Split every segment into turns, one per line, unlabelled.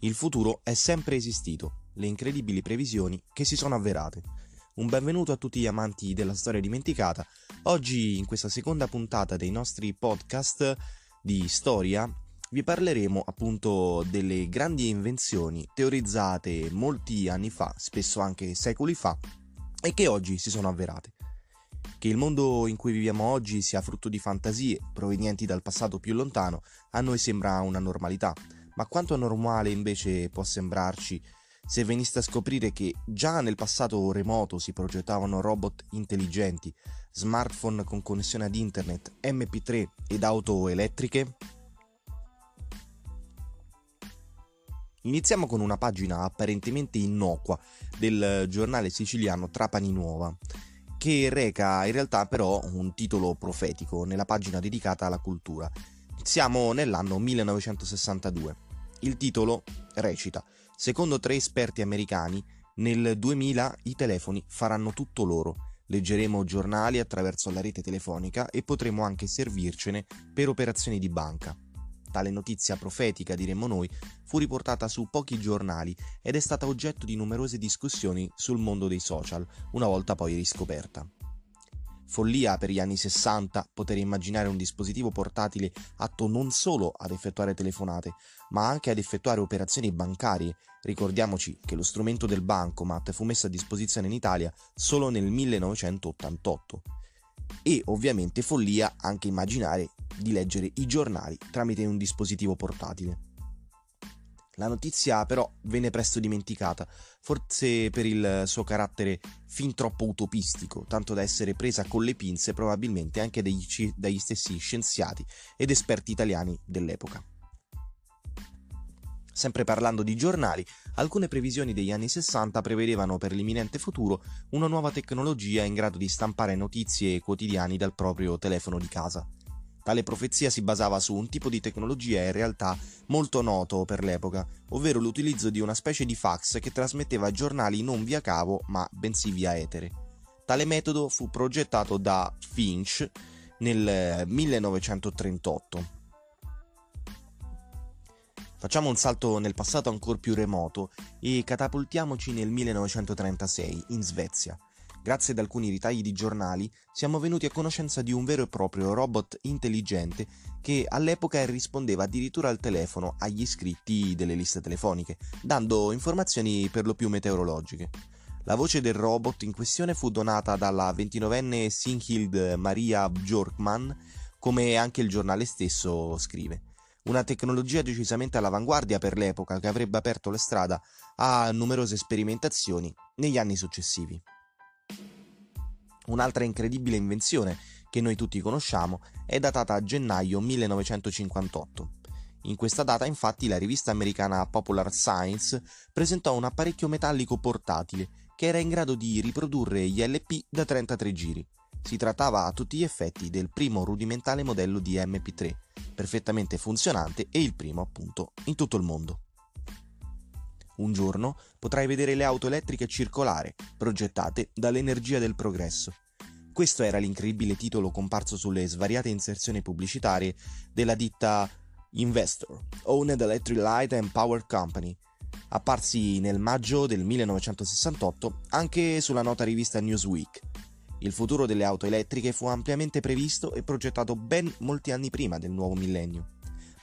Il futuro è sempre esistito, le incredibili previsioni che si sono avverate. Un benvenuto a tutti gli amanti della storia dimenticata. Oggi, in questa seconda puntata dei nostri podcast di storia, vi parleremo appunto delle grandi invenzioni teorizzate molti anni fa, spesso anche secoli fa, e che oggi si sono avverate. Che il mondo in cui viviamo oggi sia frutto di fantasie provenienti dal passato più lontano, a noi sembra una normalità, ma quanto normale invece può sembrarci se veniste a scoprire che già nel passato remoto si progettavano robot intelligenti, smartphone con connessione ad internet, MP3 ed auto elettriche? Iniziamo con una pagina apparentemente innocua del giornale siciliano Trapani Nuova, che reca in realtà però un titolo profetico nella pagina dedicata alla cultura. Siamo nell'anno 1962. Il titolo recita: Secondo tre esperti americani, nel 2000 i telefoni faranno tutto loro. Leggeremo giornali attraverso la rete telefonica e potremo anche servircene per operazioni di banca. Tale notizia profetica, diremmo noi, fu riportata su pochi giornali ed è stata oggetto di numerose discussioni sul mondo dei social, una volta poi riscoperta. Follia per gli anni 60 poter immaginare un dispositivo portatile atto non solo ad effettuare telefonate, ma anche ad effettuare operazioni bancarie. Ricordiamoci che lo strumento del bancomat fu messo a disposizione in Italia solo nel 1988. E ovviamente follia anche immaginare di leggere i giornali tramite un dispositivo portatile. La notizia però venne presto dimenticata, forse per il suo carattere fin troppo utopistico, tanto da essere presa con le pinze probabilmente anche dagli, dagli stessi scienziati ed esperti italiani dell'epoca. Sempre parlando di giornali, alcune previsioni degli anni 60 prevedevano per l'imminente futuro una nuova tecnologia in grado di stampare notizie quotidiani dal proprio telefono di casa. Tale profezia si basava su un tipo di tecnologia in realtà molto noto per l'epoca, ovvero l'utilizzo di una specie di fax che trasmetteva giornali non via cavo ma bensì via etere. Tale metodo fu progettato da Finch nel 1938. Facciamo un salto nel passato ancora più remoto e catapultiamoci nel 1936 in Svezia grazie ad alcuni ritagli di giornali, siamo venuti a conoscenza di un vero e proprio robot intelligente che all'epoca rispondeva addirittura al telefono agli iscritti delle liste telefoniche, dando informazioni per lo più meteorologiche. La voce del robot in questione fu donata dalla 29enne Sinhild Maria Bjorkman, come anche il giornale stesso scrive. Una tecnologia decisamente all'avanguardia per l'epoca che avrebbe aperto la strada a numerose sperimentazioni negli anni successivi. Un'altra incredibile invenzione che noi tutti conosciamo è datata a gennaio 1958. In questa data infatti la rivista americana Popular Science presentò un apparecchio metallico portatile che era in grado di riprodurre gli LP da 33 giri. Si trattava a tutti gli effetti del primo rudimentale modello di MP3, perfettamente funzionante e il primo appunto in tutto il mondo. Un giorno potrai vedere le auto elettriche circolare, progettate dall'energia del progresso. Questo era l'incredibile titolo comparso sulle svariate inserzioni pubblicitarie della ditta Investor, Owned Electric Light and Power Company, apparsi nel maggio del 1968 anche sulla nota rivista Newsweek. Il futuro delle auto elettriche fu ampiamente previsto e progettato ben molti anni prima del nuovo millennio.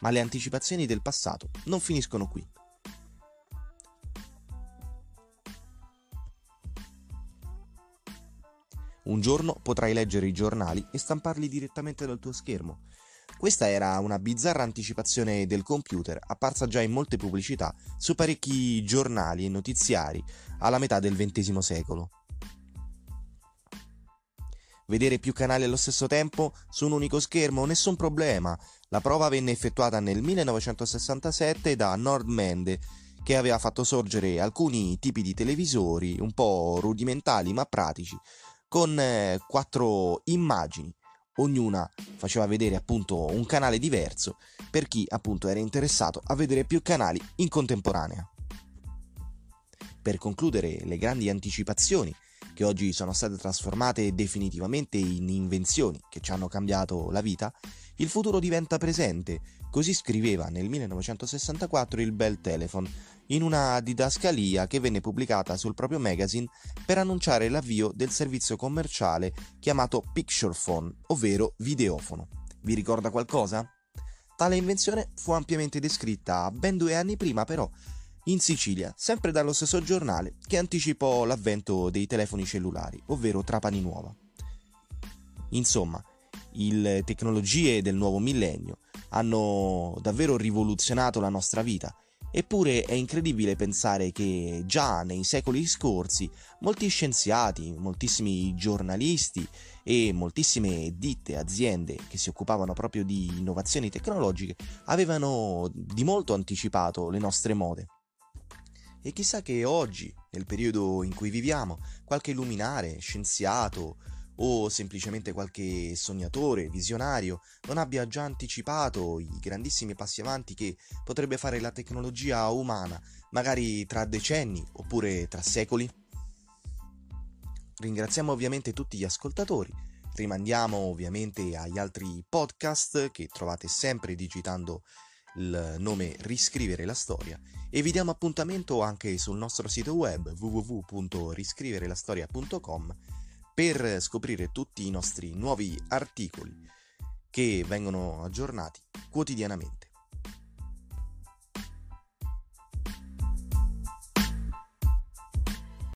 Ma le anticipazioni del passato non finiscono qui. Un giorno potrai leggere i giornali e stamparli direttamente dal tuo schermo. Questa era una bizzarra anticipazione del computer, apparsa già in molte pubblicità su parecchi giornali e notiziari alla metà del XX secolo. Vedere più canali allo stesso tempo su un unico schermo? Nessun problema. La prova venne effettuata nel 1967 da Nordmende, che aveva fatto sorgere alcuni tipi di televisori un po' rudimentali ma pratici, con eh, quattro immagini. Ognuna faceva vedere appunto un canale diverso per chi appunto era interessato a vedere più canali in contemporanea. Per concludere le grandi anticipazioni che oggi sono state trasformate definitivamente in invenzioni che ci hanno cambiato la vita, il futuro diventa presente, così scriveva nel 1964 il Bell Telephone, in una didascalia che venne pubblicata sul proprio magazine per annunciare l'avvio del servizio commerciale chiamato Picture Phone, ovvero videofono. Vi ricorda qualcosa? Tale invenzione fu ampiamente descritta ben due anni prima, però, in Sicilia, sempre dallo stesso giornale che anticipò l'avvento dei telefoni cellulari, ovvero Trapani Nuova. Insomma, le tecnologie del nuovo millennio hanno davvero rivoluzionato la nostra vita Eppure è incredibile pensare che già nei secoli scorsi molti scienziati, moltissimi giornalisti e moltissime ditte, aziende che si occupavano proprio di innovazioni tecnologiche avevano di molto anticipato le nostre mode. E chissà che oggi, nel periodo in cui viviamo, qualche luminare, scienziato o semplicemente qualche sognatore, visionario, non abbia già anticipato i grandissimi passi avanti che potrebbe fare la tecnologia umana, magari tra decenni oppure tra secoli? Ringraziamo ovviamente tutti gli ascoltatori, rimandiamo ovviamente agli altri podcast che trovate sempre digitando il nome Riscrivere la storia e vi diamo appuntamento anche sul nostro sito web www.riscriverelastoria.com per scoprire tutti i nostri nuovi articoli che vengono aggiornati quotidianamente.